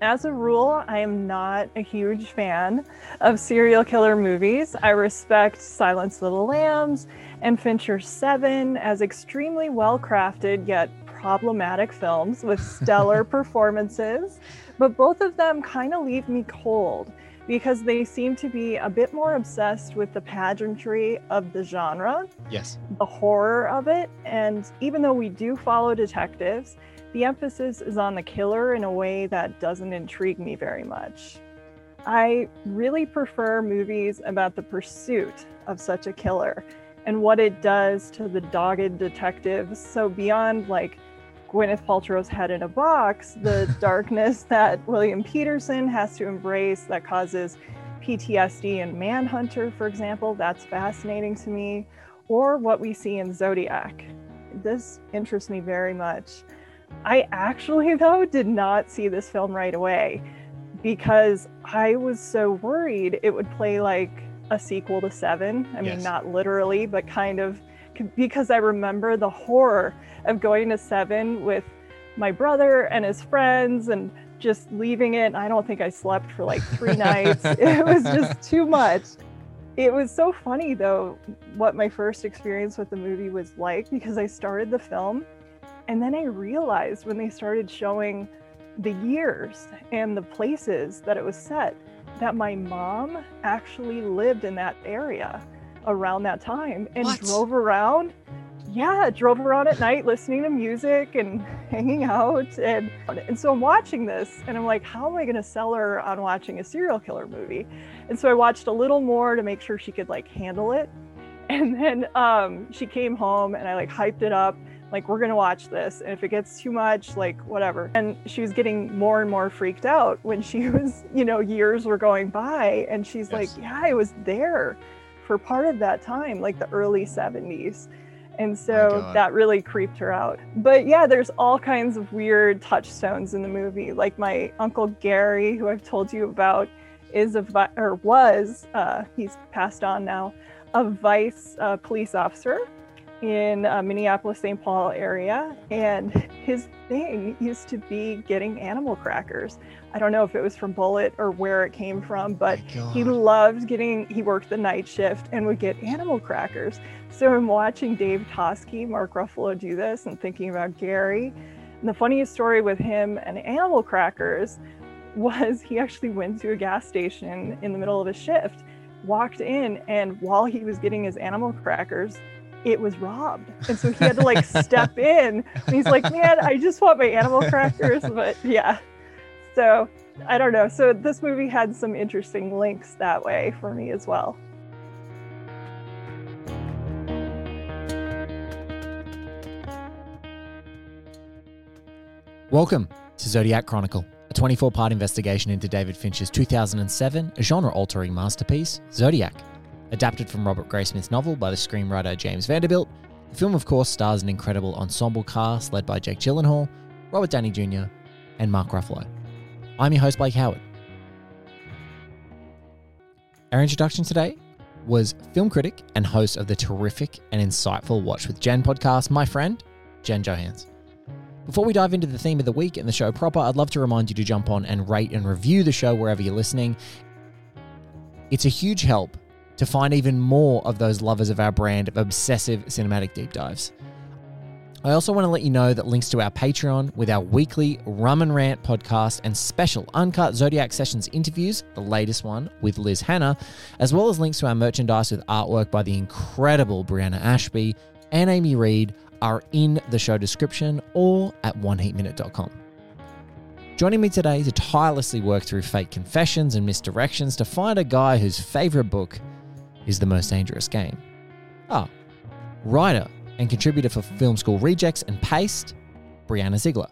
as a rule, I am not a huge fan of serial killer movies. I respect Silence of the Lambs and Fincher 7 as extremely well crafted yet problematic films with stellar performances, but both of them kind of leave me cold because they seem to be a bit more obsessed with the pageantry of the genre. Yes. The horror of it. And even though we do follow detectives, the emphasis is on the killer in a way that doesn't intrigue me very much. I really prefer movies about the pursuit of such a killer and what it does to the dogged detective. So, beyond like Gwyneth Paltrow's head in a box, the darkness that William Petersen has to embrace that causes PTSD in Manhunter, for example, that's fascinating to me, or what we see in Zodiac. This interests me very much. I actually, though, did not see this film right away because I was so worried it would play like a sequel to Seven. I mean, Yes. not literally, but kind of because I remember the horror of going to Seven with my brother and his friends and just leaving it. I don't think I slept for like three nights. It was just too much. It was so funny though, what my first experience with the movie was like because I started the film and then I realized when they started showing the years and the places that it was set that my mom actually lived in that area around that time and What? drove around. Yeah, drove around at night listening to music and hanging out. And, and so I'm watching this and I'm like, how am I going to sell her on watching a serial killer movie? And so I watched a little more to make sure she could like handle it. And then um, she came home and I like hyped it up like we're gonna watch this and if it gets too much like whatever. And she was getting more and more freaked out when she was you know years were going by and she's Yes. like yeah i was there for part of that time like the early 70s and so God. that really creeped her out. But yeah there's all kinds of weird touchstones in the movie. Like my uncle gary who i've told you about is a vi- or was uh, he's passed on now a vice uh, police officer in uh, Minneapolis, St. Paul area, and his thing used to be getting animal crackers. I don't know if it was from Bullitt or where it came from, but My he loved getting. He worked the night shift and would get animal crackers. So I'm watching Dave Toschi, Mark Ruffalo do this, and thinking about Gary. And the funniest story with him and animal crackers was he actually went to a gas station in the middle of a shift, walked in, and while he was getting his animal crackers, it was robbed. And so he had to like step in. And he's like, man, I just want my animal crackers. But yeah. So I don't know. So this movie had some interesting links that way for me as well. Welcome to Zodiac Chronicle, a 24 part investigation into David Fincher's 2007 genre altering masterpiece, Zodiac. Adapted from Robert Graysmith's novel by the screenwriter James Vanderbilt, the film, of course, stars an incredible ensemble cast led by Jake Gyllenhaal, Robert Downey Jr., and Mark Ruffalo. I'm your host, Blake Howard. Our introduction today was film critic and host of the terrific and insightful Watch with Jen podcast, my friend, Jen Johans. Before we dive into the theme of the week and the show proper, I'd love to remind you to jump on and rate and review the show wherever you're listening. It's a huge help to find even more of those lovers of our brand of obsessive cinematic deep dives. I also want to let you know that links to our Patreon with our weekly Rum and Rant podcast and special Uncut Zodiac Sessions interviews, the latest one with Liz Hanna, as well as links to our merchandise with artwork by the incredible Brianna Ashby and Amy Reed are in the show description or at oneheatminute.com. Joining me today to tirelessly work through fake confessions and misdirections to find a guy whose favorite book is The Most Dangerous Game. Ah, writer and contributor for Film School Rejects and Paste, Brianna Zigler.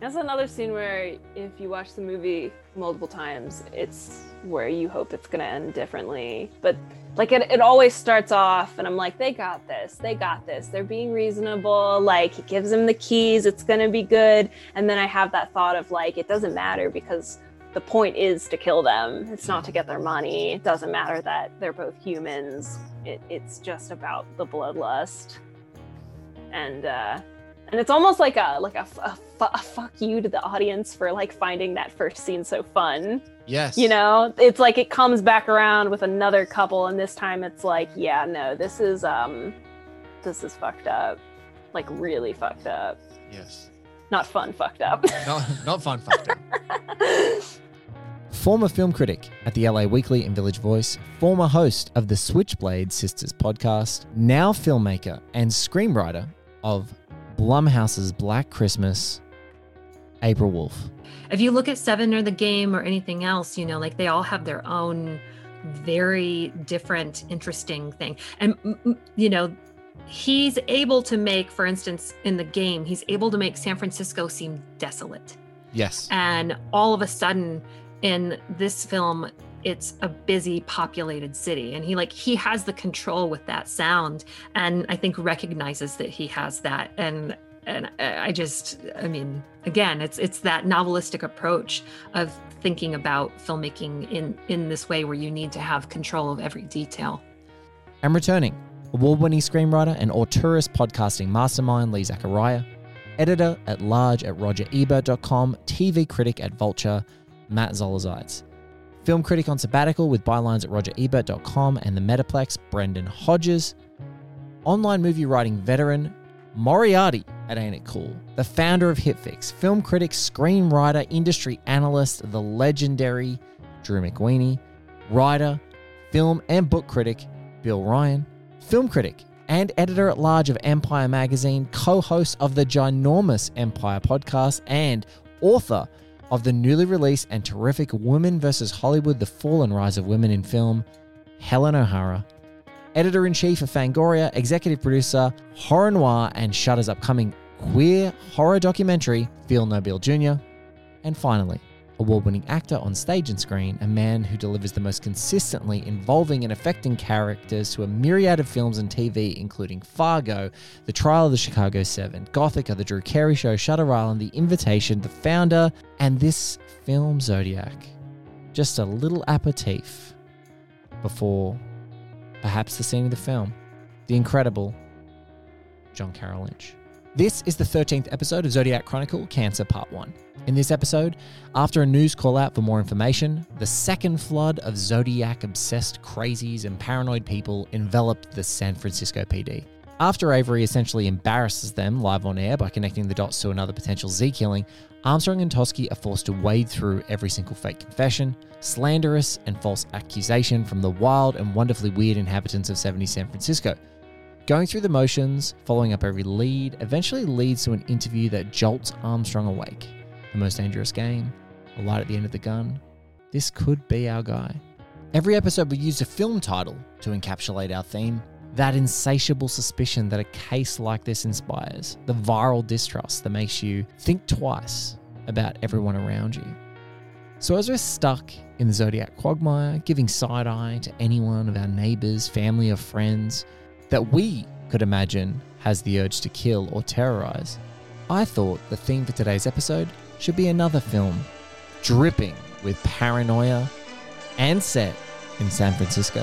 That's another scene where if you watch the movie multiple times, it's where you hope it's gonna end differently. But like it, it always starts off and I'm like, they got this, they got this, they're being reasonable, like he gives them the keys, it's gonna be good. And then I have that thought of like, it doesn't matter because the point is to kill them. It's not to get their money. It doesn't matter that they're both humans. It, it's just about the bloodlust. And uh and it's almost like a like a, a, a fuck you to the audience for like finding that first scene so fun. Yes. You know, it's like it comes back around with another couple, and this time it's like, yeah, no, this is um, this is fucked up, like really fucked up. Yes. Not fun, fucked up. Not, not fun fucked up. Former film critic at the LA Weekly and Village Voice, former host of the Switchblade Sisters podcast, now filmmaker and screenwriter of Blumhouse's Black Christmas, April Wolfe. If you look at Seven or the Game or anything else, you know, like they all have their own very different, interesting thing. And, you know, he's able to make, for instance, in the game, he's able to make San Francisco seem desolate. Yes. And all of a sudden, in this film, it's a busy populated city and he like he has the control with that sound and i think recognizes that he has that and and i just i mean again it's it's that novelistic approach of thinking about filmmaking in in this way where you need to have control of every detail i'm returning award-winning screenwriter and auteurist podcasting mastermind lee zachariah editor at large at rogerebert.com tv critic at vulture matt zoller seitz film critic on sabbatical with bylines at rogerebert.com and the Metaplex, Brendan Hodges, online movie writing veteran Moriarty at Ain't It Cool, the founder of HitFix, film critic, screenwriter, industry analyst, the legendary Drew McWeeny, writer, film and book critic Bill Ryan, film critic and editor at large of Empire Magazine, co host of the ginormous Empire podcast, and author of the newly released and terrific Women vs. Hollywood The Fall and Rise of Women in Film, Helen O'Hara. Editor in chief of Fangoria, executive producer, Horror Noir, and Shudder's upcoming queer horror documentary, Phil Nobile Jr. And finally, award winning actor on stage and screen, a man who delivers the most consistently involving and affecting characters to a myriad of films and TV, including Fargo, The Trial of the Chicago Seven, Gothika, The Drew Carey Show, Shutter Island, The Invitation, The Founder, and this film Zodiac. Just a little aperitif before perhaps the scene of the film, the incredible John Carroll Lynch. This is the 13th episode of Zodiac Chronicle Cancer Part 1. In this episode, after a news call out for more information, the second flood of Zodiac obsessed crazies and paranoid people enveloped the San Francisco PD. After Avery essentially embarrasses them live on air by connecting the dots to another potential Z killing, Armstrong and Toschi are forced to wade through every single fake confession, slanderous and false accusation from the wild and wonderfully weird inhabitants of 70 San Francisco. Going through the motions, following up every lead, eventually leads to an interview that jolts Armstrong awake. The most dangerous game, a light at the end of the gun. This could be our guy. Every episode, we used a film title to encapsulate our theme. That insatiable suspicion that a case like this inspires, the viral distrust that makes you think twice about everyone around you. So, as we're stuck in the Zodiac quagmire, giving side eye to anyone of our neighbors, family, or friends, that we could imagine has the urge to kill or terrorize, I thought the theme for today's episode should be another film dripping with paranoia and set in San Francisco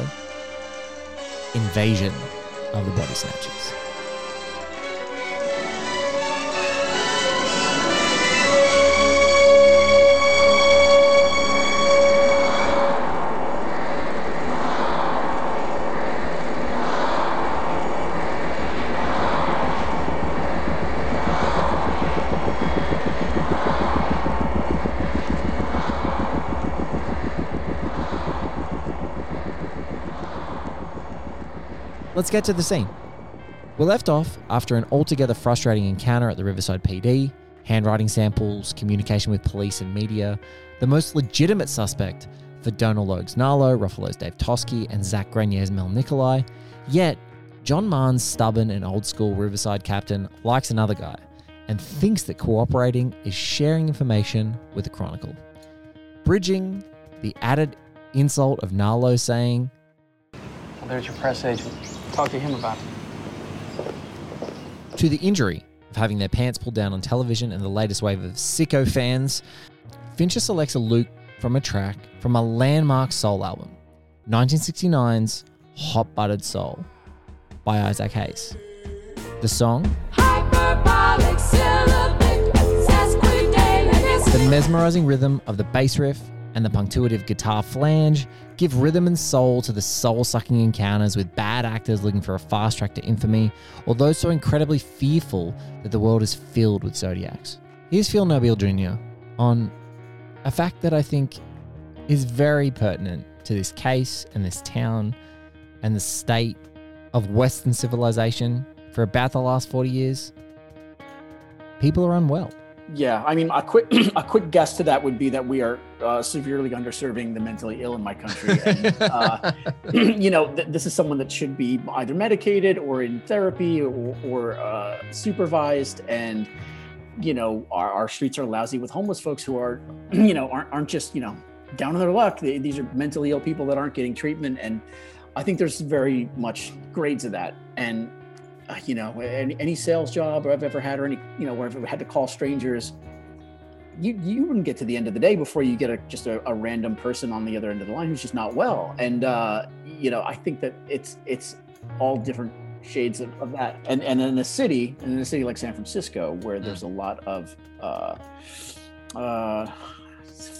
Invasion of the Body Snatchers. Let's get to the scene. We're left off after an altogether frustrating encounter at the Riverside PD, handwriting samples, communication with police and media. The most legitimate suspect for Donal Logue's Narlow, Ruffalo's Dave Toschi, and Zach Grenier's Mel Nicolai. Yet, John Mahon's stubborn and old school Riverside captain likes another guy and thinks that cooperating is sharing information with the Chronicle. Bridging the added insult of Narlow saying, well, There's your press agent. Talk to him about it. To the injury of having their pants pulled down on television and the latest wave of sicko fans, Fincher selects a loop from a track from a landmark soul album, 1969's Hot Buttered Soul by Isaac Hayes. The song. Hyperbolic. The mesmerizing rhythm of the bass riff and the punctuative guitar flange give rhythm and soul to the soul sucking encounters with bad actors looking for a fast track to infamy, or those so incredibly fearful that the world is filled with zodiacs. Here's Phil Nobile Jr. on a fact that I think is very pertinent to this case and this town and the state of Western civilization for about the last 40 years. People are unwell. Yeah, I mean, a quick a quick guess to that would be that we are uh, severely underserving the mentally ill in my country. And, uh, you know, th- this is someone that should be either medicated or in therapy or, or uh, supervised. And you know, our, our streets are lousy with homeless folks who are, you know, aren't aren't just you know down on their luck. They, these are mentally ill people that aren't getting treatment, and I think there's very much grades of that. And you know, any, any sales job I've ever had, or any, you know, where I've had to call strangers, you you wouldn't get to the end of the day before you get a just a, a random person on the other end of the line who's just not well. And uh, you know, I think that it's it's all different shades of, of that. And and in a city, and in a city like San Francisco, where there's a lot of uh, uh,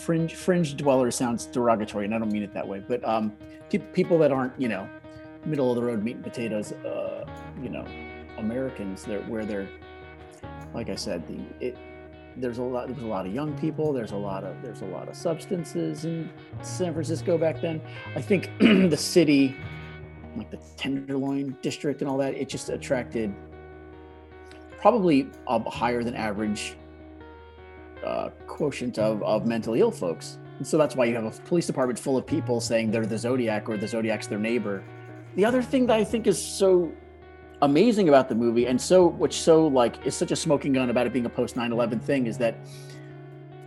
fringe fringe dwellers sounds derogatory, and I don't mean it that way, but um, pe- people that aren't you know middle of the road meat and potatoes, uh, you know, Americans. Where they're, like I said, the it. There's a lot. There's a lot of young people. There's a lot of there's a lot of substances in San Francisco back then. I think the city, like the Tenderloin district and all that, it just attracted probably a higher than average uh, quotient of, of mentally ill folks. And so that's why you have a police department full of people saying they're the Zodiac or the Zodiac's their neighbor. The other thing that I think is so amazing about the movie and so which so like is such a smoking gun about it being a post 9-11 thing is that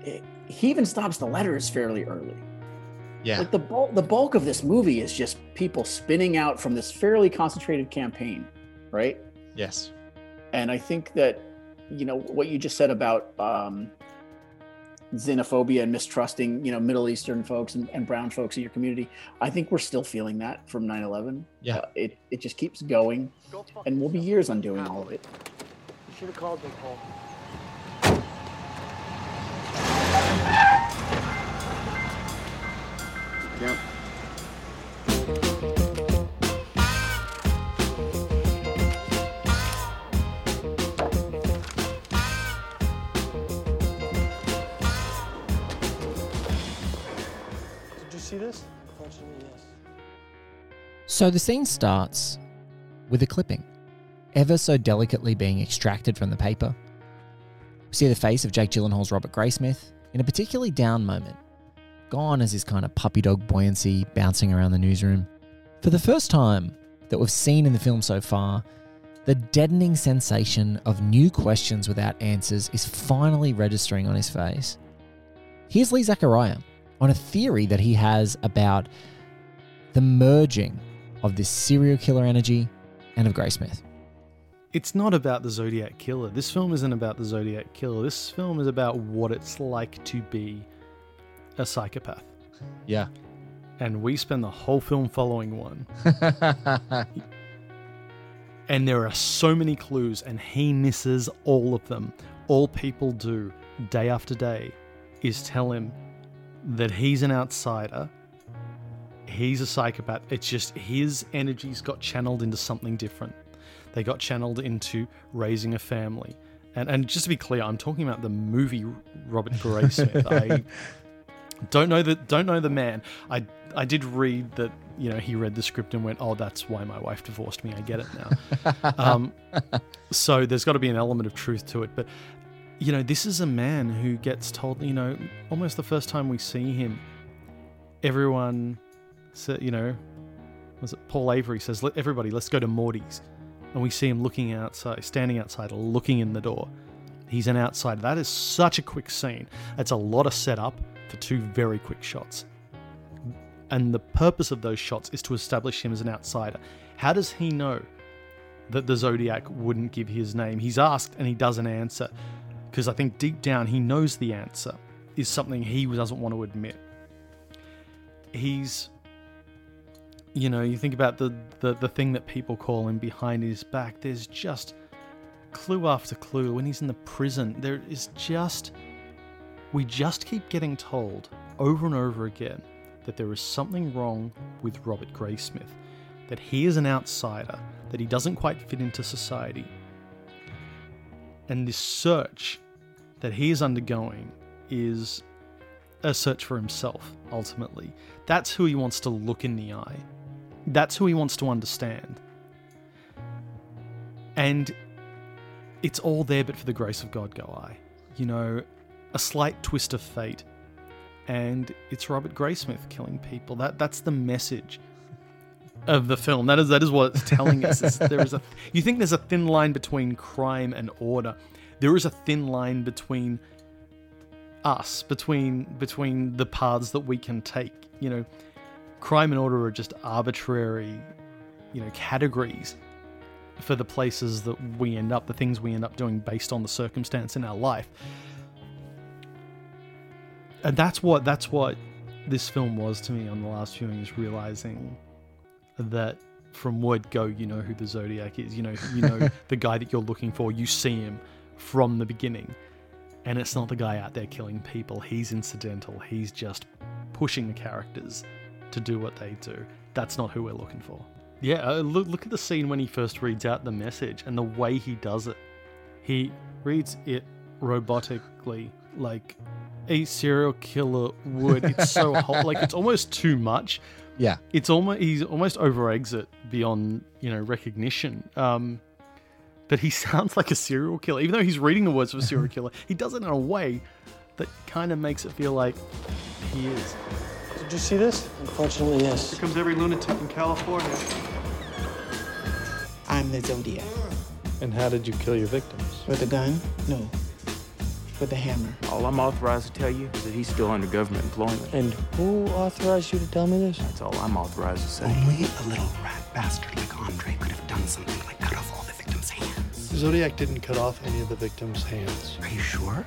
it, he even stops the letters fairly early. Yeah. Like the bulk, the bulk of this movie is just people spinning out from this fairly concentrated campaign, right? Yes. And I think that, you know, what you just said about um, xenophobia and mistrusting, you know, Middle Eastern folks and, and brown folks in your community, I think we're still feeling that from 9 11. Yeah. Uh, it, it just keeps going, and we'll be years undoing all of it. You should have called me, Paul. Yep. So the scene starts with a clipping, ever so delicately being extracted from the paper. We see the face of Jake Gyllenhaal's Robert Graysmith in a particularly down moment, gone as his kind of puppy dog buoyancy bouncing around the newsroom. For the first time that we've seen in the film so far, the deadening sensation of new questions without answers is finally registering on his face. Here's Lee Zachariah on a theory that he has about the merging of this serial killer energy and of Graysmith. It's not about the Zodiac Killer. This film isn't about the Zodiac Killer. This film is about what it's like to be a psychopath. Yeah. And we spend the whole film following one. And there are so many clues, and he misses all of them. All people do, day after day, is tell him that he's an outsider. He's a psychopath. It's just his energies got channeled into something different. They got channeled into raising a family. And, and just to be clear, I'm talking about the movie Robert Graysmith. I don't know the don't know the man. I I did read that you know he read the script and went, oh, that's why my wife divorced me. I get it now. um, so there's got to be an element of truth to it. But you know, this is a man who gets told, you know, almost the first time we see him, everyone, sa you know, was it Paul Avery says, "Let everybody, let's go to Morty's," and we see him looking outside, standing outside, looking in the door. He's an outsider. That is such a quick scene. It's a lot of setup for two very quick shots. And the purpose of those shots is to establish him as an outsider. How does he know that the Zodiac wouldn't give his name? He's asked and he doesn't answer. Because I think deep down he knows the answer is something he doesn't want to admit. He's you know, you think about the, the the thing that people call him behind his back, there's just clue after clue, when he's in the prison, there is just. We just keep getting told over and over again that there is something wrong with Robert Graysmith, that he is an outsider, that he doesn't quite fit into society. And this search that he is undergoing is a search for himself, ultimately. That's who he wants to look in the eye. That's who he wants to understand. And it's all there but for the grace of God go I. You know, a slight twist of fate. And it's Robert Graysmith killing people. That that's the message of the film. That is that is what it's telling us. Is there is a you think there's a thin line between crime and order. There is a thin line between us, between between the paths that we can take. You know, crime and order are just arbitrary, you know, categories for the places that we end up, the things we end up doing based on the circumstance in our life. And that's what that's what this film was to me on the last viewing is realizing that from word go, you know who the Zodiac is. You know, you know the guy that you're looking for. You see him from the beginning, and it's not the guy out there killing people. He's incidental. He's just pushing the characters to do what they do. That's not who we're looking for. Yeah, uh, look look at the scene when he first reads out the message and the way he does it. He reads it robotically, like a serial killer would. It's so hot, like it's almost too much. Yeah. It's almost he's almost over eggs it beyond you know recognition. Um, that he sounds like a serial killer, even though he's reading the words of a serial killer. He does it in a way that kind of makes it feel like he is. Did you see this? Unfortunately, yes. Here comes every lunatic in California. I'm the Zodiac. And how did you kill your victims? With a gun? No. With a hammer. All I'm authorized to tell you is that he's still under government employment. And who authorized you to tell me this? That's all I'm authorized to say. Only a little rat bastard like Andre could have done something like cut off all the victims' hands. Zodiac didn't cut off any of the victims' hands. Are you sure?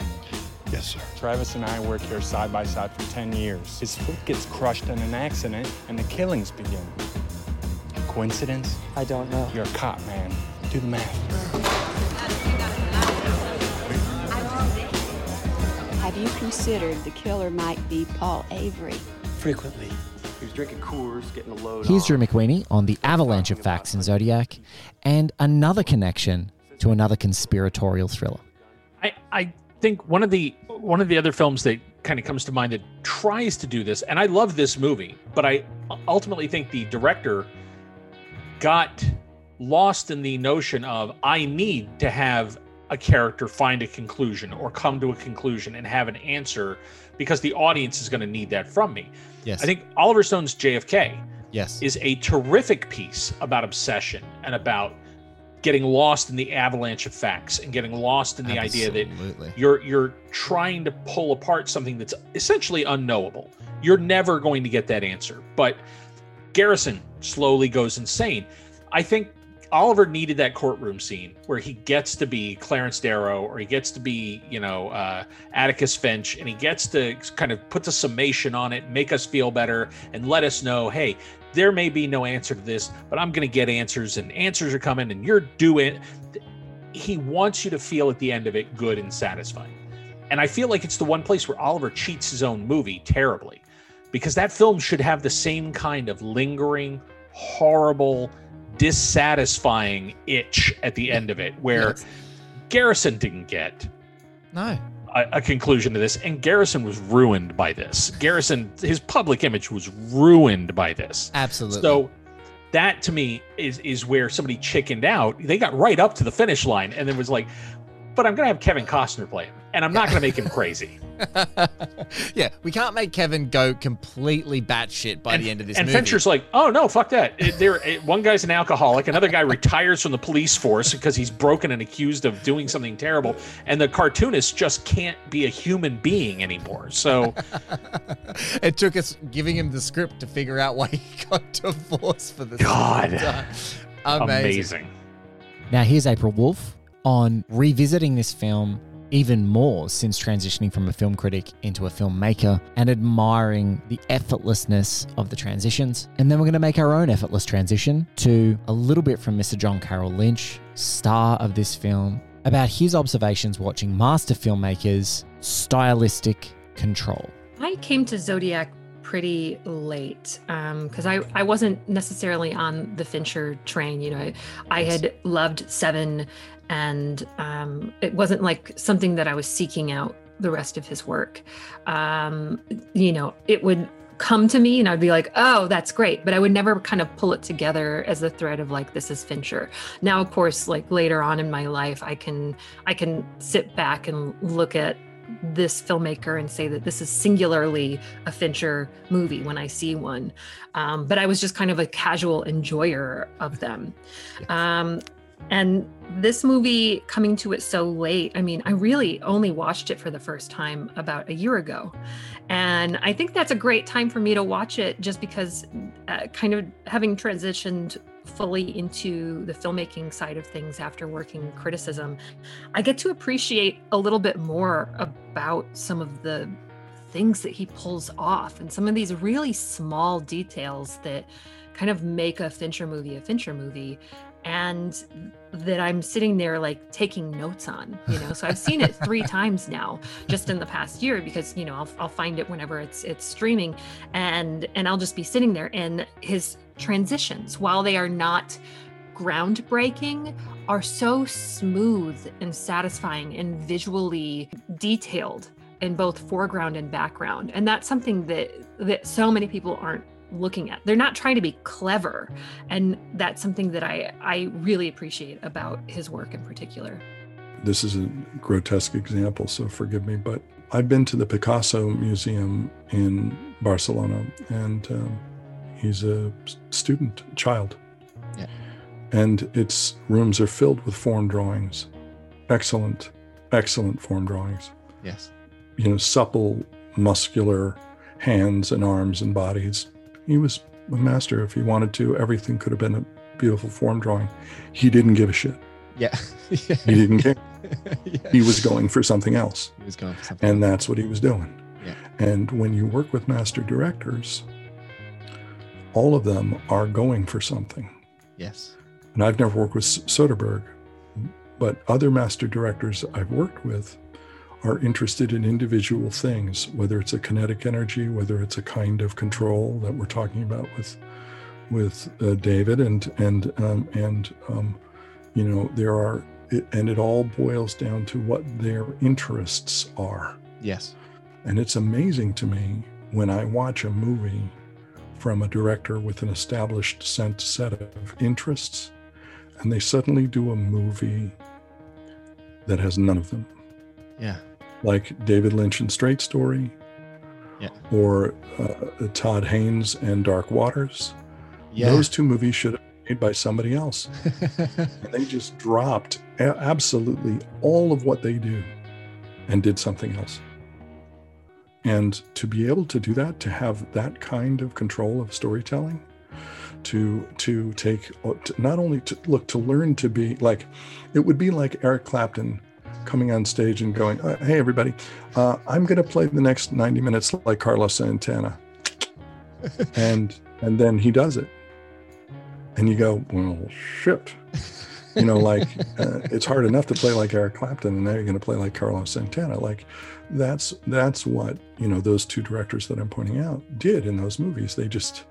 Yes, sir. Travis and I work here side by side for 10 years. His foot gets crushed in an accident, and the killings begin. Coincidence? I don't know. You're a cop, man. Do the math. Have you considered the killer might be Paul Avery? Frequently. He was drinking Coors, getting a load Here's. Drew McWeeny on the avalanche of facts in Zodiac and another connection to another conspiratorial thriller. I, I think one of the one of the other films that kind of comes to mind that tries to do this, and I love this movie, but I ultimately think the director got lost in the notion of I need to have a character find a conclusion or come to a conclusion and have an answer because the audience is going to need that from me. Yes. I think Oliver Stone's JFK Yes. is a terrific piece about obsession and about getting lost in the avalanche of facts and getting lost in the idea that you're you're trying to pull apart something that's essentially unknowable. You're never going to get that answer. But Garrison slowly goes insane. I think Oliver needed that courtroom scene where he gets to be Clarence Darrow or he gets to be, you know, uh, Atticus Finch and he gets to kind of put the summation on it, make us feel better, and let us know, hey, there may be no answer to this, but I'm going to get answers and answers are coming and you're doing. He wants you to feel at the end of it good and satisfying. And I feel like it's the one place where Oliver cheats his own movie terribly because that film should have the same kind of lingering, horrible, dissatisfying itch at the end of it where Yes. Garrison didn't get No. A, a conclusion to this and Garrison was ruined by this. Garrison his public image was ruined by this. Absolutely. So that to me is is where somebody chickened out. They got right up to the finish line and then was like, but I'm gonna have Kevin Costner play him, and I'm not gonna make him crazy. yeah, we can't make Kevin go completely batshit by and, the end of this and movie. Fincher's like, oh no, fuck that. There, one guy's an alcoholic, another guy retires from the police force because he's broken and accused of doing something terrible, and the cartoonist just can't be a human being anymore. So it took us giving him the script to figure out why he got divorced for this. God. Amazing. amazing. Now, here's April Wolfe on revisiting this film even more since transitioning from a film critic into a filmmaker and admiring the effortlessness of the transitions. And then we're going to make our own effortless transition to a little bit from Mr. John Carroll Lynch, star of this film, about his observations watching master filmmakers' stylistic control. I came to Zodiac pretty late because I, I wasn't necessarily on the Fincher train. You know, I had loved Seven, and um, it wasn't like something that I was seeking out the rest of his work. Um, you know, it would come to me and I'd be like, oh, that's great. But I would never kind of pull it together as a thread of like, this is Fincher. Now, of course, like later on in my life, I can I can sit back and look at this filmmaker and say that this is singularly a Fincher movie when I see one. Um, but I was just kind of a casual enjoyer of them. Um, and this movie coming to it so late, I mean, I really only watched it for the first time about a year ago. And I think that's a great time for me to watch it just because, uh, kind of having transitioned fully into the filmmaking side of things after working criticism, I get to appreciate a little bit more about some of the things that he pulls off and some of these really small details that kind of make a Fincher movie a Fincher movie and that I'm sitting there like taking notes on, you know. So I've seen it three times now just in the past year because, you know, I'll, I'll find it whenever it's it's streaming and and I'll just be sitting there and his transitions while they are not groundbreaking are so smooth and satisfying and visually detailed in both foreground and background and that's something that that so many people aren't looking at. They're not trying to be clever. And that's something that I, I really appreciate about his work in particular. This is a grotesque example, so forgive me, but I've been to the Picasso Museum in Barcelona, and um, he's a student, child. Yeah. And its rooms are filled with form drawings. Excellent, excellent form drawings. Yes. You know, supple, muscular hands and arms and bodies he was a master. If he wanted to, everything could have been a beautiful form drawing. He didn't give a shit. Yeah. He didn't care. yeah. He was going for something else. He was going for something. And that's what he was doing. Yeah. And when you work with master directors, all of them are going for something. Yes. And I've never worked with Soderbergh, but other master directors I've worked with are interested in individual things, whether it's a kinetic energy, whether it's a kind of control that we're talking about with with uh, David, and and um, and um, you know there are, it, and it all boils down to what their interests are. Yes, and it's amazing to me when I watch a movie from a director with an established set of interests, and they suddenly do a movie that has none of them. Yeah like David Lynch and Straight Story, yeah. or uh, Todd Haynes and Dark Waters. Yeah. Those two movies should have been made by somebody else. and they just dropped absolutely all of what they do and did something else. And to be able to do that, to have that kind of control of storytelling, to to take to not only to look to learn to be like, it would be like Eric Clapton coming on stage and going, uh, "Hey, everybody, uh, I'm going to play the next 90 minutes like Carlos Santana," and and then he does it, and you go, "Well, shit." You know, like uh, it's hard enough to play like Eric Clapton, and now you're going to play like Carlos Santana. Like that's that's what you know those two directors that I'm pointing out did in those movies. They just.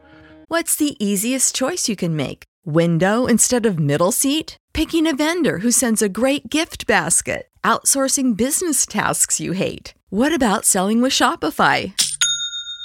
What's the easiest choice you can make? Window instead of middle seat? Picking a vendor who sends a great gift basket? Outsourcing business tasks you hate? What about selling with Shopify?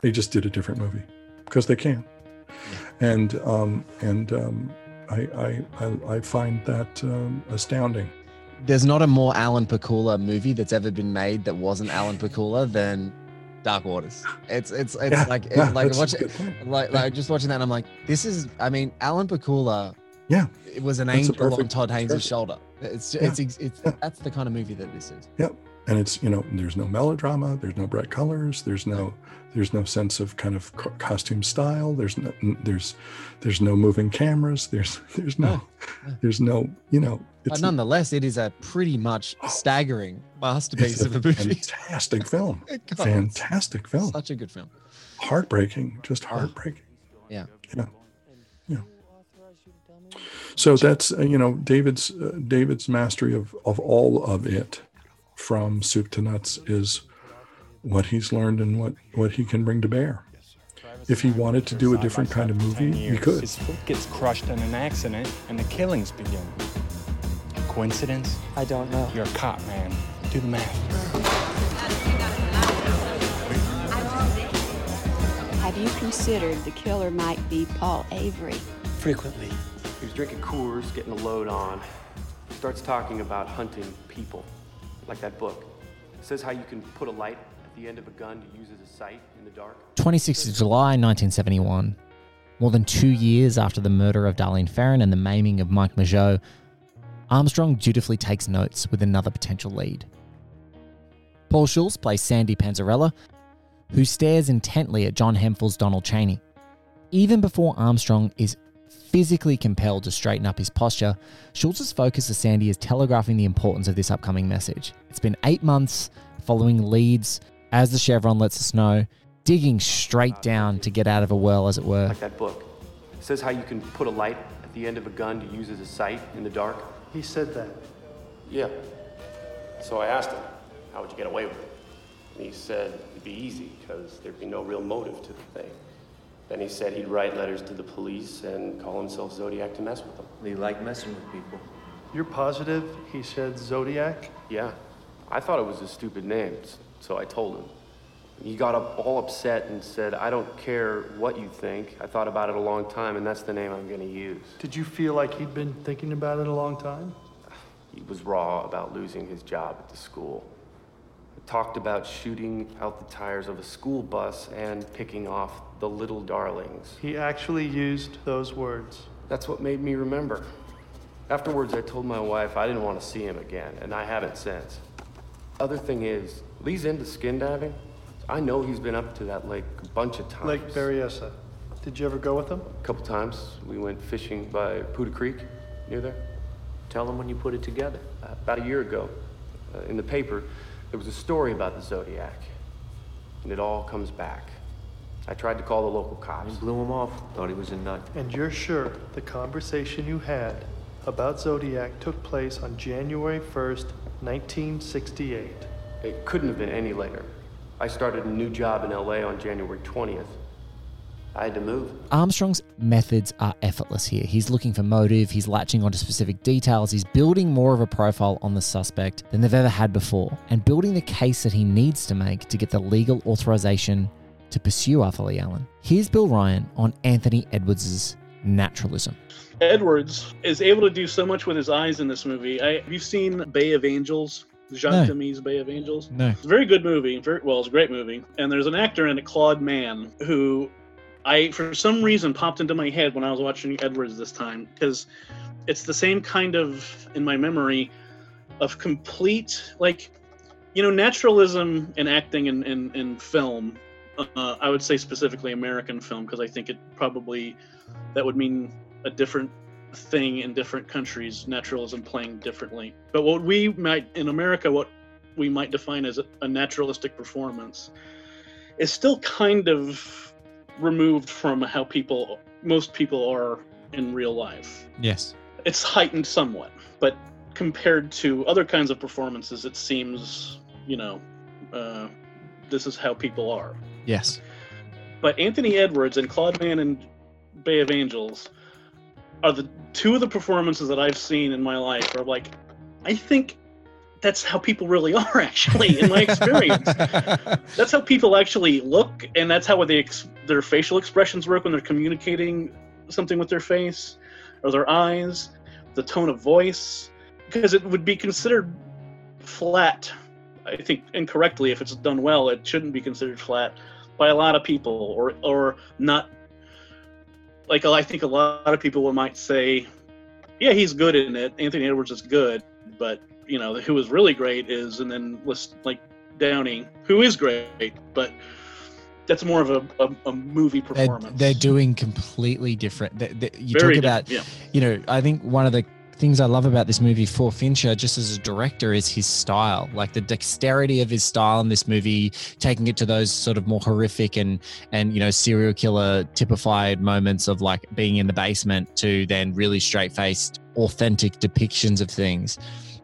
They just did a different movie because they can. And um, and um, I I I, I find that um, astounding. There's not a more Alan Pakula movie that's ever been made that wasn't Alan Pakula than Dark Waters. It's it's it's Yeah, like it's yeah, like watching like like just watching that. And I'm like, this is. I mean, Alan Pakula. Yeah, it was an angel on Todd Haynes' shoulder. It's Yeah, it's it's, it's that's the kind of movie that this is. Yep. And it's you know there's no melodrama, there's no bright colors, there's no there's no sense of kind of co- costume style. There's no there's there's no moving cameras. There's there's no there's no you know But nonetheless, it is a pretty much staggering masterpiece of a movie. fantastic film. God, fantastic film. Such a good film. Heartbreaking, just heartbreaking. Yeah. Yeah. Yeah. So that's uh, you know David's uh, David's mastery of of all of it, from soup to nuts, is what he's learned and what what he can bring to bear. If he wanted to do a different kind of movie, he could. His foot gets crushed in an accident, and the killings begin. Coincidence? I don't know. You're a cop, man. Do the math. Have you considered the killer might be Paul Avery? Frequently. He was drinking Coors, getting a load on. Starts talking about hunting people, like that book. It says how you can put a light at the end of a gun to use as a sight in the dark. 26th of July 1971, more than two years after the murder of Darlene Ferrin and the maiming of Mike Mageau, Armstrong dutifully takes notes with another potential lead. Paul Schulze plays Sandy Panzarella, who stares intently at John Hemphill's Donald Cheney. Even before Armstrong is physically compelled to straighten up his posture, Schulze's focus to Sandy is telegraphing the importance of this upcoming message. It's been eight months following leads, as the chyron lets us know, digging straight down to get out of a well, as it were. Like that book. It says how you can put a light at the end of a gun to use as a sight in the dark. He said that. Yeah. So I asked him, how would you get away with it? And he said it'd be easy because there'd be no real motive to the thing. Then he said he'd write letters to the police and call himself Zodiac to mess with them. They like messing with people. You're positive he said Zodiac? Yeah. I thought it was a stupid name, s- so I told him. He got up all upset and said, I don't care what you think. I thought about it a long time, and that's the name I'm going to use. Did you feel like he'd been thinking about it a long time? He was raw about losing his job at the school. He talked about shooting out the tires of a school bus and picking off the little darlings. He actually used those words. That's what made me remember. Afterwards, I told my wife I didn't want to see him again, and I haven't since. Other thing is, Lee's into skin diving. I know he's been up to that lake a bunch of times. Lake Berryessa. Did you ever go with him? A couple times. We went fishing by Putah Creek, near there. Tell them when you put it together. Uh, about a year ago, uh, in the paper, there was a story about the Zodiac. And it all comes back. I tried to call the local cops. You blew him off. Thought he was a nut. And you're sure the conversation you had about Zodiac took place on January 1st, 1968? It couldn't have been any later. I started a new job in LA on January 20th. I had to move. Armstrong's methods are effortless here. He's looking for motive, he's latching onto specific details, he's building more of a profile on the suspect than they've ever had before, and building the case that he needs to make to get the legal authorization to pursue Arthur Lee Allen. Here's Bill Ryan on Anthony Edwards' naturalism. Edwards is able to do so much with his eyes in this movie. I, have you seen Bay of Angels? Jacques No. Demy's Bay of Angels? No. It's a very good movie. Very, well, it's a great movie. And there's an actor in it, Claude Mann, who I, for some reason, popped into my head when I was watching Edwards this time because it's the same kind of, in my memory, of complete, like, you know, naturalism in acting and in, in, in film. Uh, I would say specifically American film because I think it probably that would mean a different thing in different countries, naturalism playing differently. But what we might in America, what we might define as a, naturalistic performance, is still kind of removed from how people, most people are in real life. Yes. It's heightened somewhat, but compared to other kinds of performances, it seems, you know, uh, this is how people are. Yes. But Anthony Edwards and Claude Mann and Bay of Angels are the two of the performances that I've seen in my life are like, I think that's how people really are actually in my experience. that's how people actually look, and that's how they ex- their facial expressions work when they're communicating something with their face. or their eyes, the tone of voice, because it would be considered flat. I think incorrectly if it's done well, it shouldn't be considered flat by a lot of people, or or not. Like I think a lot of people might say, "Yeah, he's good in it. Anthony Edwards is good," but you know who is really great is, and then list like Downey, who is great, but that's more of a, a, a movie They're, performance. they're doing completely different. they- they- you Very talk about, different, you know, I think one of the things I love about this movie for Fincher, just as a director, is his style. Like the dexterity of his style in this movie, taking it to those sort of more horrific and and you know serial killer typified moments of like being in the basement to then really straight faced, authentic depictions of things.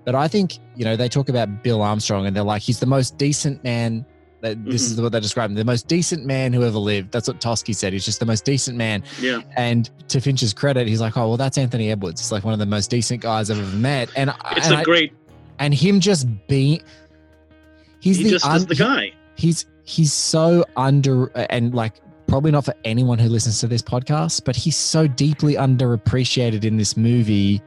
But I think you know they talk about Bill Armstrong and they're like he's the most decent man. That this is mm-hmm. what they describe him, the most decent man who ever lived. That's what Toschi said. He's just the most decent man. Yeah. And to Finch's credit, he's like, oh well, that's Anthony Edwards. It's like one of the most decent guys I've ever met. And It's and a I- great. and him just being, he's He the just is the guy. he's he's so under and like probably not for anyone who listens to this podcast, but he's so deeply underappreciated in this movie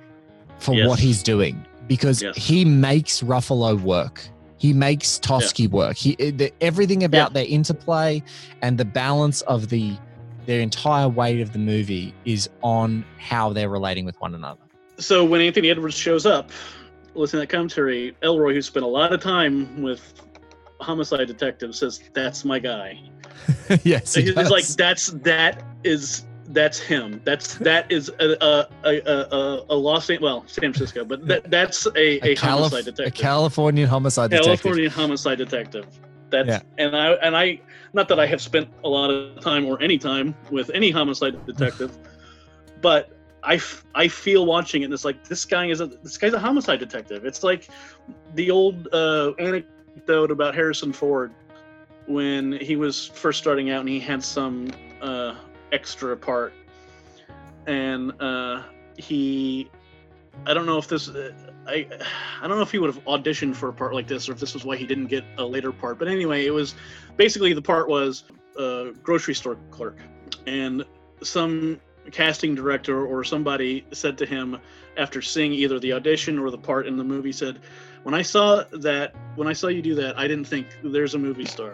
for Yes. what he's doing because he makes Ruffalo work. He makes Toschi work. He eh, the, everything about their interplay and the balance of the their entire weight of the movie is on how they're relating with one another. So when Anthony Edwards shows up, listen to that commentary, Ellroy, who spent a lot of time with homicide detectives, says, "That's my guy." yes, he He's like, "That's that is that's him. That's that is a a a, a, a Los Angeles, well, San Francisco, but that that's a, a, a, Calif- homicide detective, a Californian homicide detective. California homicide detective." That's Yeah. and I and I not that I have spent a lot of time or any time with any homicide detective, but I, f- I feel watching it and it's like this guy is a this guy's a homicide detective. It's like the old uh, anecdote about Harrison Ford when he was first starting out and he had some uh, extra part and uh, he I don't know if this uh, I I don't know if he would have auditioned for a part like this or if this was why he didn't get a later part. But anyway, it was basically the part was a grocery store clerk, and some casting director or somebody said to him after seeing either the audition or the part in the movie said, "When I saw that, when I saw you do that, I didn't think there's a movie star."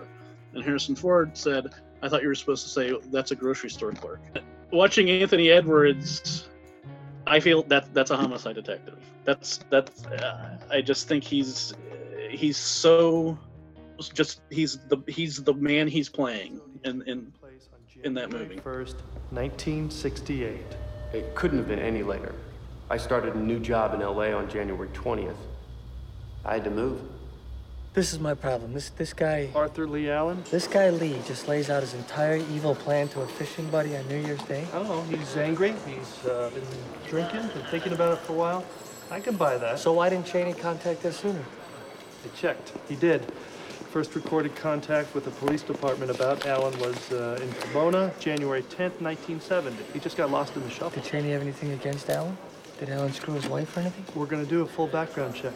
And Harrison Ford said, "I thought you were supposed to say that's a grocery store clerk." Watching Anthony Edwards I feel that that's a homicide detective. That's that's. Uh, I just think he's he's so just he's the he's the man he's playing in in in that movie. First, 1968. It couldn't have been any later. I started a new job in LA on January 20th. I had to move. This is my problem. This this guy. Arthur Leigh Allen? This guy Lee just lays out his entire evil plan to a fishing buddy on New Year's Day. I don't know. He's angry. He's uh, been drinking, been thinking about it for a while. I can buy that. So why didn't Cheney contact us sooner? I checked. He did. First recorded contact with the police department about Allen was uh, in Pomona, January 10th, 1970. He just got lost in the shuffle. Did Cheney have anything against Allen? Did Allen screw his wife or anything? We're going to do a full background check.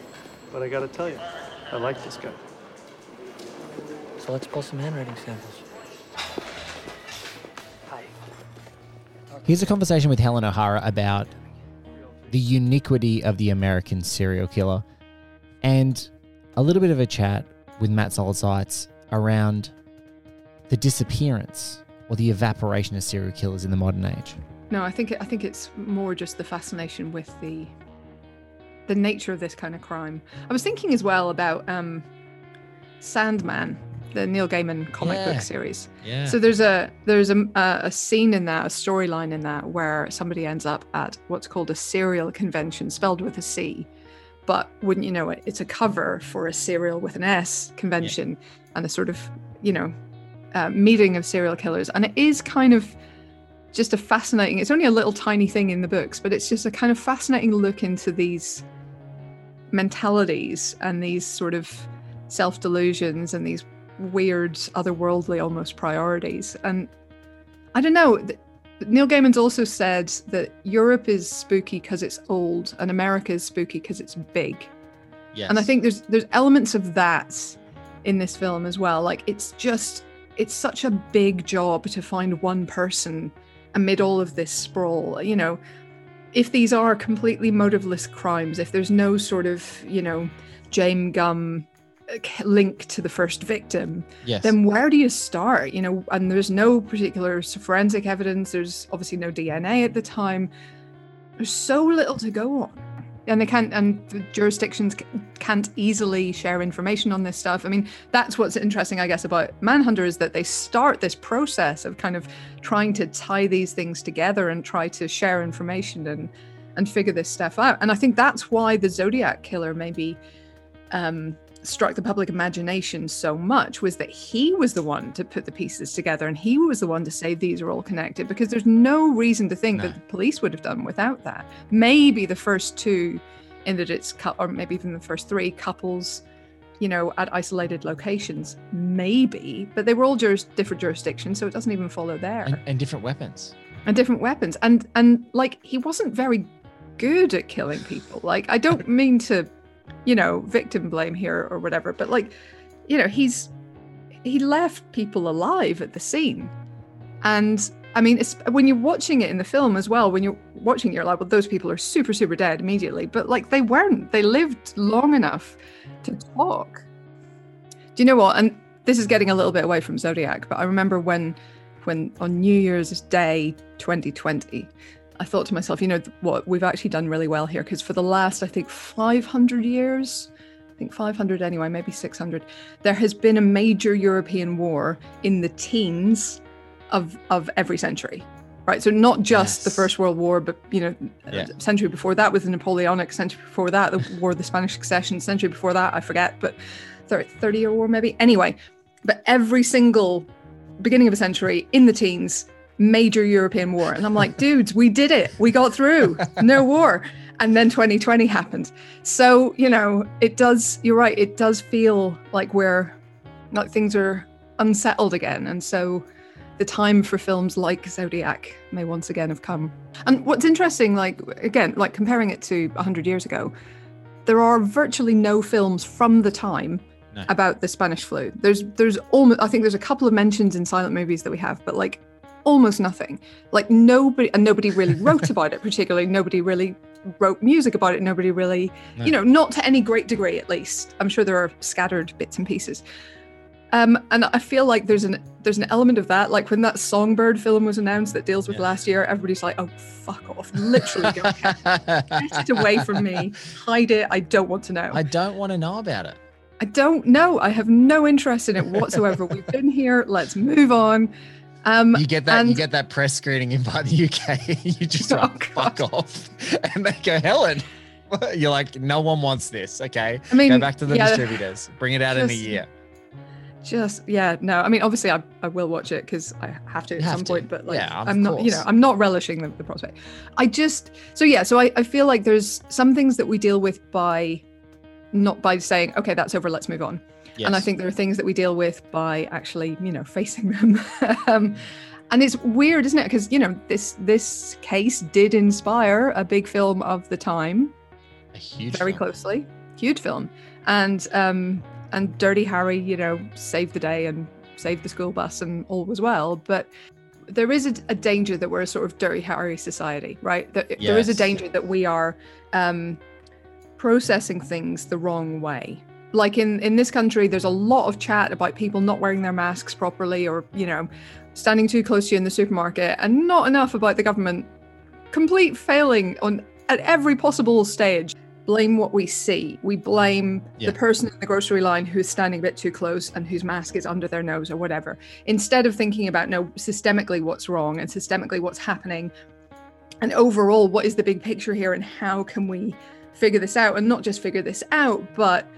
But I got to tell you, I like this guy. So let's pull some handwriting samples. Hi. Here's a conversation with Helen O'Hara about the uniquity of the American serial killer and a little bit of a chat with Matt Solid around the disappearance or the evaporation of serial killers in the modern age. No, I think I think it's more just the fascination with the the nature of this kind of crime. I was thinking as well about um, Sandman, the Neil Gaiman comic Yeah. book series. Yeah. So there's a there's a, a a scene in that, a storyline in that, where somebody ends up at what's called a serial convention, spelled with a C. But wouldn't you know it? It's a cover for a serial with an S convention and a sort of, you know, uh, meeting of serial killers. And it is kind of just a fascinating, it's only a little tiny thing in the books, but it's just a kind of fascinating look into these mentalities and these sort of self delusions and these weird, otherworldly almost priorities. And I don't know. Neil Gaiman's also said that Europe is spooky because it's old and America is spooky because it's big. Yes. And I think there's there's elements of that in this film as well. Like it's just it's such a big job to find one person amid all of this sprawl. You know, if these are completely motiveless crimes, if there's no sort of, you know, James Gumb uh, link to the first victim, Yes. then where do you start? You know, and there's no particular forensic evidence. There's obviously no DNA at the time. There's so little to go on. And they can't, and the jurisdictions can't easily share information on this stuff. I mean, that's what's interesting, I guess, about Manhunter is that they start this process of kind of trying to tie these things together and try to share information and and figure this stuff out. And I think that's why the Zodiac killer maybe um, struck the public imagination so much was that he was the one to put the pieces together and he was the one to say these are all connected because there's no reason to think that the police would have done without that. Maybe the first two, in that it's cou- or maybe even the first three couples, you know, at isolated locations, maybe, but they were all juris- different jurisdictions, so it doesn't even follow there And, and different weapons. and different weapons and and like he wasn't very good at killing people like i don't mean to you know victim blame here or whatever but like you know he's he left people alive at the scene. And i mean it's when you're watching it in the film as well when you're watching it, you're like well those people are super super dead immediately. But like they weren't. They lived long enough to talk. Do you know what? And this is getting a little bit away from zodiac but i remember when when on New Year's Day 2020, I thought to myself, you know, what we've actually done really well here because for the last, I think, 500 years, I think 500 anyway, maybe 600, there has been a major European war in the teens of of every century. Right, so not just the First World War, but you know, Yeah. century before that was the Napoleonic, century before that the War of the Spanish Succession, century before that I forget, but 30 year war maybe. Anyway, but every single beginning of a century in the teens major european war. And i'm like dudes we did it. We got through. No war. And then 2020 happened. So you know it does you're right it does feel like we're like things are unsettled again. And so the time for films like zodiac may once again have come. And what's interesting like again like comparing it to 100 years ago there are virtually no films from the time No. about the Spanish flu. There's there's almost I think there's a couple of mentions in silent movies that we have, but like almost nothing. Like nobody and nobody really wrote about it particularly. Nobody really wrote music about it. Nobody really, No. you know, not to any great degree at least. I'm sure there are scattered bits and pieces. Um, and I feel like there's an there's an element of that. Like when that Songbird film was announced that deals with last year, everybody's like, "Oh, fuck off! Literally, get it away from me. Hide it. I don't want to know. I don't want to know about it. I don't know. I have no interest in it whatsoever. We've been here. Let's move on. Um, You get that. and- you get that press screening invite the UK. you just Oh, like, fuck off, and they go, Helen. You're like, no one wants this. Okay, I mean, go back to the yeah, distributors. Bring it out in a year. Just yeah, no. I mean, obviously, I, I will watch it because I have to at have some to. point. But like, Yeah, I'm not. You know. I'm not relishing the, the prospect. I just so yeah. So I, I feel like there's some things that we deal with by not by saying okay, that's over. Let's move on. And I think there are things that we deal with by actually, you know, facing them. um, and it's weird, isn't it? Because you know, this this case did inspire a big film of the time, A huge. very film. closely, huge film, and um, and Dirty Harry, you know, saved the day and saved the school bus, and all was well. But there is a, a danger that we're a sort of Dirty Harry society, right? That there is a danger that we are um, processing things the wrong way. Like in in this country, there's a lot of chat about people not wearing their masks properly, or you know, standing too close to you in the supermarket, and not enough about the government complete failing on at every possible stage. Blame what we see. We blame Yeah. the person in the grocery line who's standing a bit too close and whose mask is under their nose or whatever, instead of thinking about no systemically what's wrong and systemically what's happening, and overall what is the big picture here and how can we figure this out and not just figure this out, but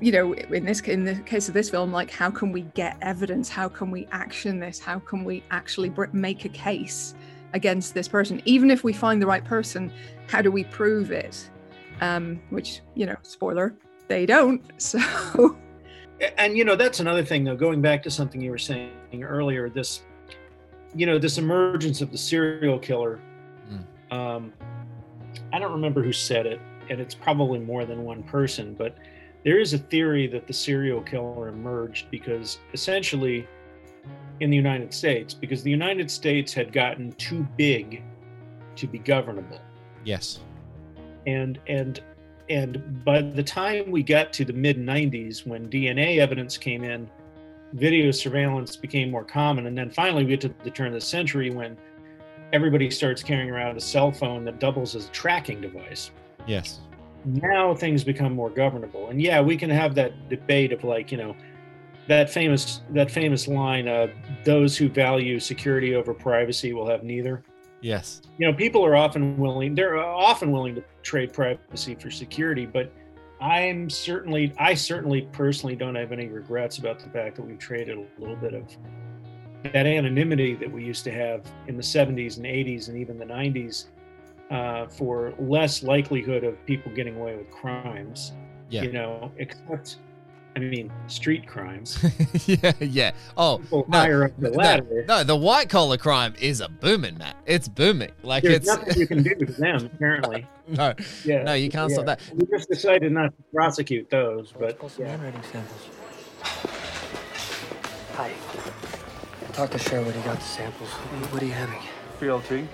you know in this in the case of this film like how can we get evidence? How can we action this? How can we actually br- make a case against this person? Even if we find the right person how do we prove it? Um which you know spoiler they don't so. And you know that's another thing though going back to something you were saying earlier this you know this emergence of the serial killer um i don't remember who said it and it's probably more than one person but there is a theory that the serial killer emerged because essentially in the united states because the united states had gotten too big to be governable Yes. and and and by the time we got to the mid 90s when dna evidence came in video surveillance became more common and then finally we get to the turn of the century when everybody starts carrying around a cell phone that doubles as a tracking device Yes. Now things become more governable and yeah we can have that debate of like you know that famous that famous line uh, those who value security over privacy will have neither Yes. you know people are often willing they're often willing to trade privacy for security but i'm certainly i certainly personally don't have any regrets about the fact that we've traded a little bit of that anonymity that we used to have in the 70s and 80s and even the 90s uh, for less likelihood of people getting away with crimes Yeah. you know except i mean street crimes yeah, yeah. Oh, People no, higher up the no, ladder. No, the white collar crime is a booming, Matt. It's booming. Like there's it's nothing you can do to them apparently no, yeah no, you can't stop that. we just decided not to prosecute those but yeah. handwriting samples. Hi. I talked to Sherwood. He got the samples. What are you having? BLT.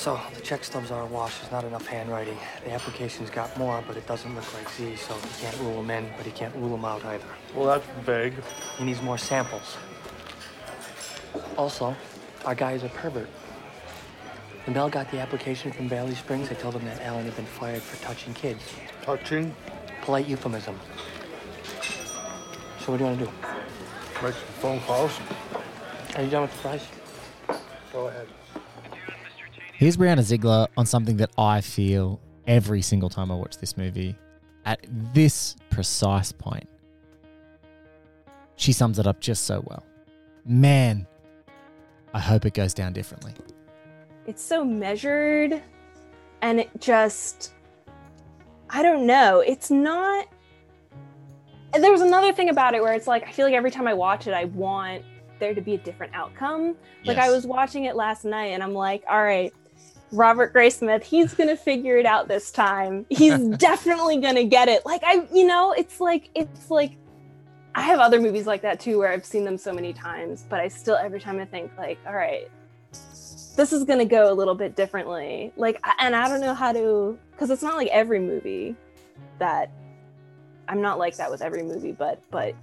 So, the check stubs are awash. There's not enough handwriting. The application's got more, but it doesn't look like Z, so he can't rule them in, but he can't rule them out either. Well, that's vague. He needs more samples. Also, our guy is a pervert. When Bell got the application from Valley Springs, they told him that Allen had been fired for touching kids. Touching? Polite euphemism. So what do you want to do? Make some phone calls. Are you done with the price? Go ahead. Here's Brianna Zigler on something that I feel every single time I watch this movie. At this precise point, she sums it up just so well. Man, I hope it goes down differently. it's so measured and it just i don't know it's not and there's another thing about it where it's like i feel like every time i watch it i want there to be a different outcome like i was watching it last night and i'm like all right robert Graysmith, he's gonna figure it out this time. He's definitely gonna get it. Like i you know it's like it's like i have other movies like that too where i've seen them so many times but i still every time i think like all right this is going to go a little bit differently. Like and i don't know how to because it's not like every movie that i'm not like that with every movie but but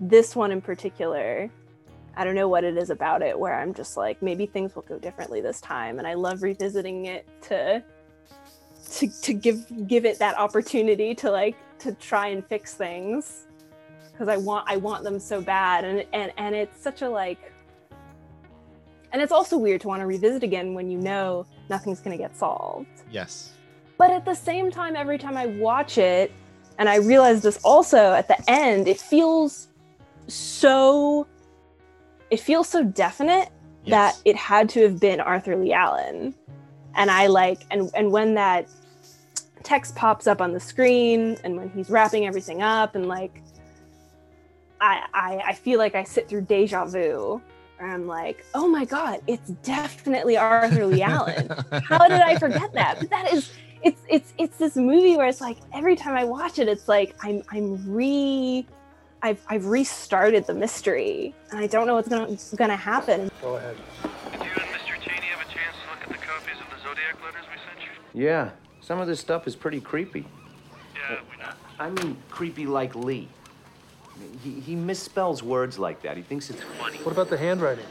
this one in particular i don't know what it is about it where i'm just like maybe things will go differently this time and i love revisiting it to to, to give give it that opportunity to like to try and fix things because i want i want them so bad and and and it's such a like and it's also weird to want to revisit again when you know nothing's going to get solved. Yes. But at the same time, every time I watch it, and I realize this also at the end, it feels so it feels so definite that it had to have been Arthur Leigh Allen. And I like and and when that text pops up on the screen and when he's wrapping everything up and like I I, I feel like I sit through deja vu and I'm like, oh my god, it's definitely Arthur Leigh Allen. How did I forget that? But that is it's it's it's this movie where it's like every time I watch it, it's like I'm I'm re I've I've restarted the mystery and I don't know what's gonna gonna happen. Go ahead. Did you and Mr. Cheney have a chance to look at the copies of the Zodiac letters we sent you? Yeah, some of this stuff is pretty creepy. Yeah, I mean, creepy like Lee. He, he misspells words like that. He thinks it's funny. What about the handwriting?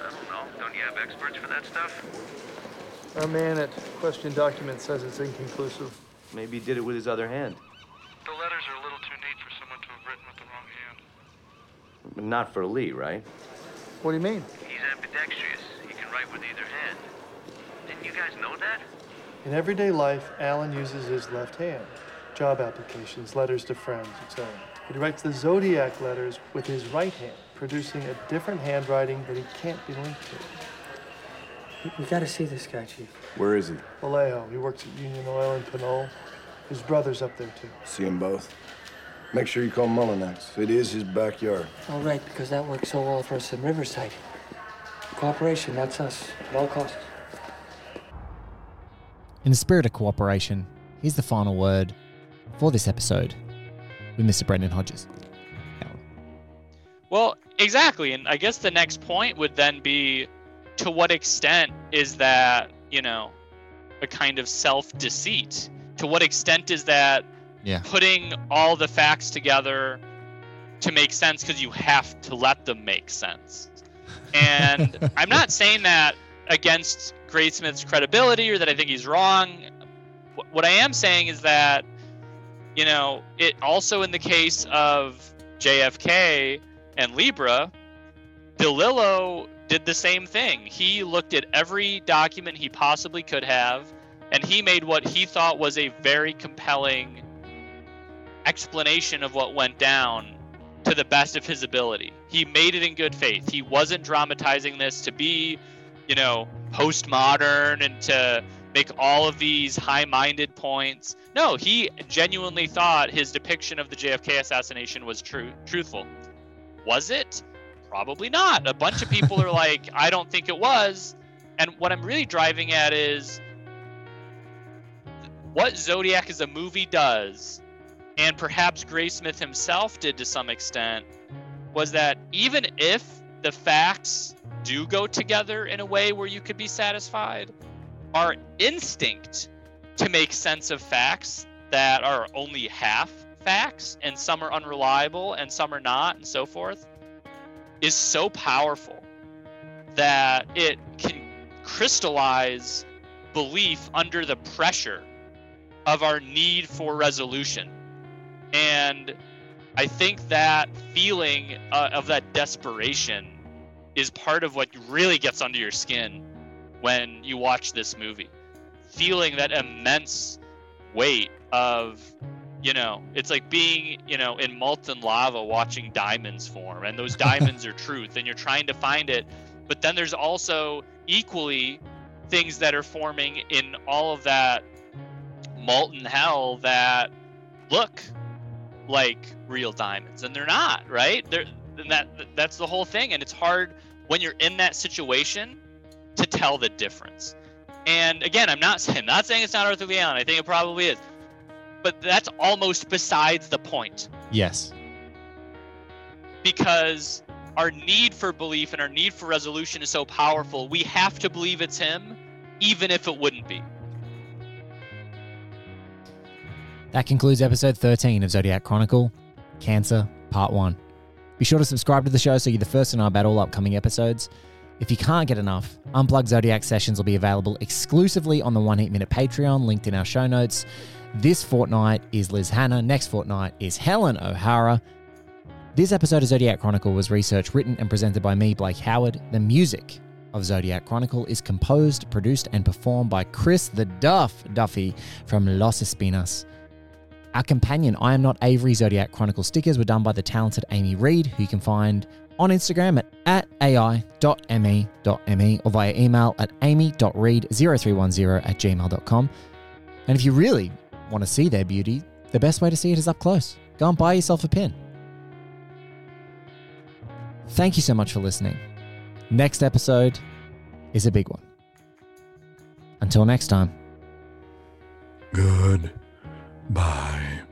I don't know. Don't you have experts for that stuff? Our man at question document says it's inconclusive. Maybe he did it with his other hand. The letters are a little too neat for someone to have written with the wrong hand. But not for Lee, right? What do you mean? He's ambidextrous. He can write with either hand. Didn't you guys know that? In everyday life, Allen uses his left hand. Job applications, letters to friends, etc. But he writes the zodiac letters with his right hand, producing a different handwriting that he can't be linked to. We gotta see this guy, Chief. Where is he? Vallejo, he works at Union Oil in Pinole. His brother's up there too. See them both. Make sure you call Mulanax. It is his backyard. All right, because that works so well for us in Riverside. Cooperation, that's us, at all costs. In the spirit of cooperation, here's the final word for this episode with Mr. Brendan Hodges. Well, exactly. And I guess the next point would then be to what extent is that, you know, a kind of self deceit? To what extent is that Yeah. putting all the facts together to make sense because you have to let them make sense? And I'm not saying that against Graysmith's credibility or that I think he's wrong. What I am saying is that, you know, it also in the case of JFK and Libra, DeLillo did the same thing. He looked at every document he possibly could have, and he made what he thought was a very compelling explanation of what went down to the best of his ability. He made it in good faith. He wasn't dramatizing this to be, you know, postmodern and to make all of these high-minded points. No, he genuinely thought his depiction of the JFK assassination was true truthful. Was it? Probably not. A bunch of people are like, I don't think it was. And what I'm really driving at is what Zodiac as a movie does, and perhaps Graysmith himself did to some extent, was that even if the facts do go together in a way where you could be satisfied, our instinct to make sense of facts that are only half facts and some are unreliable and some are not and so forth is so powerful that it can crystallize belief under the pressure of our need for resolution. And I think that feeling uh, of that desperation is part of what really gets under your skin when you watch this movie. Feeling that immense weight of, you know, it's like being, you know, in molten lava watching diamonds form, and those diamonds are truth, and you're trying to find it. But then there's also equally things that are forming in all of that molten hell that look like real diamonds and they're not right? They're and that that's the whole thing and it's hard when you're in that situation to tell the difference. And again i'm not saying not saying it's not arthur lee allen i think it probably is but that's almost besides the point. Yes. because our need for belief and our need for resolution is so powerful we have to believe it's him even if it wouldn't be That concludes episode 13 of Zodiac Chronicle Cancer Part 1. Be sure to subscribe to the show so you're the first to know about all upcoming episodes. If you can't get enough, Unplugged Zodiac sessions will be available exclusively on the One Heat Minute Patreon, linked in our show notes. This fortnight is Liz Hannah, next fortnight is Helen O'Hara. This episode of Zodiac Chronicle was researched, written, and presented by me, Blake Howard. The music of Zodiac Chronicle is composed, produced, and performed by Chris the Duff Duffy from Los Espinas. Our companion I Am Not Avery Zodiac Chronicle stickers were done by the talented Amy Reed, who you can find on Instagram at, at ai.me.me or via email at amy.reed0310 at gmail.com. And if you really want to see their beauty, the best way to see it is up close. Go and buy yourself a pin. Thank you so much for listening. Next episode is a big one. Until next time. Good. Bye.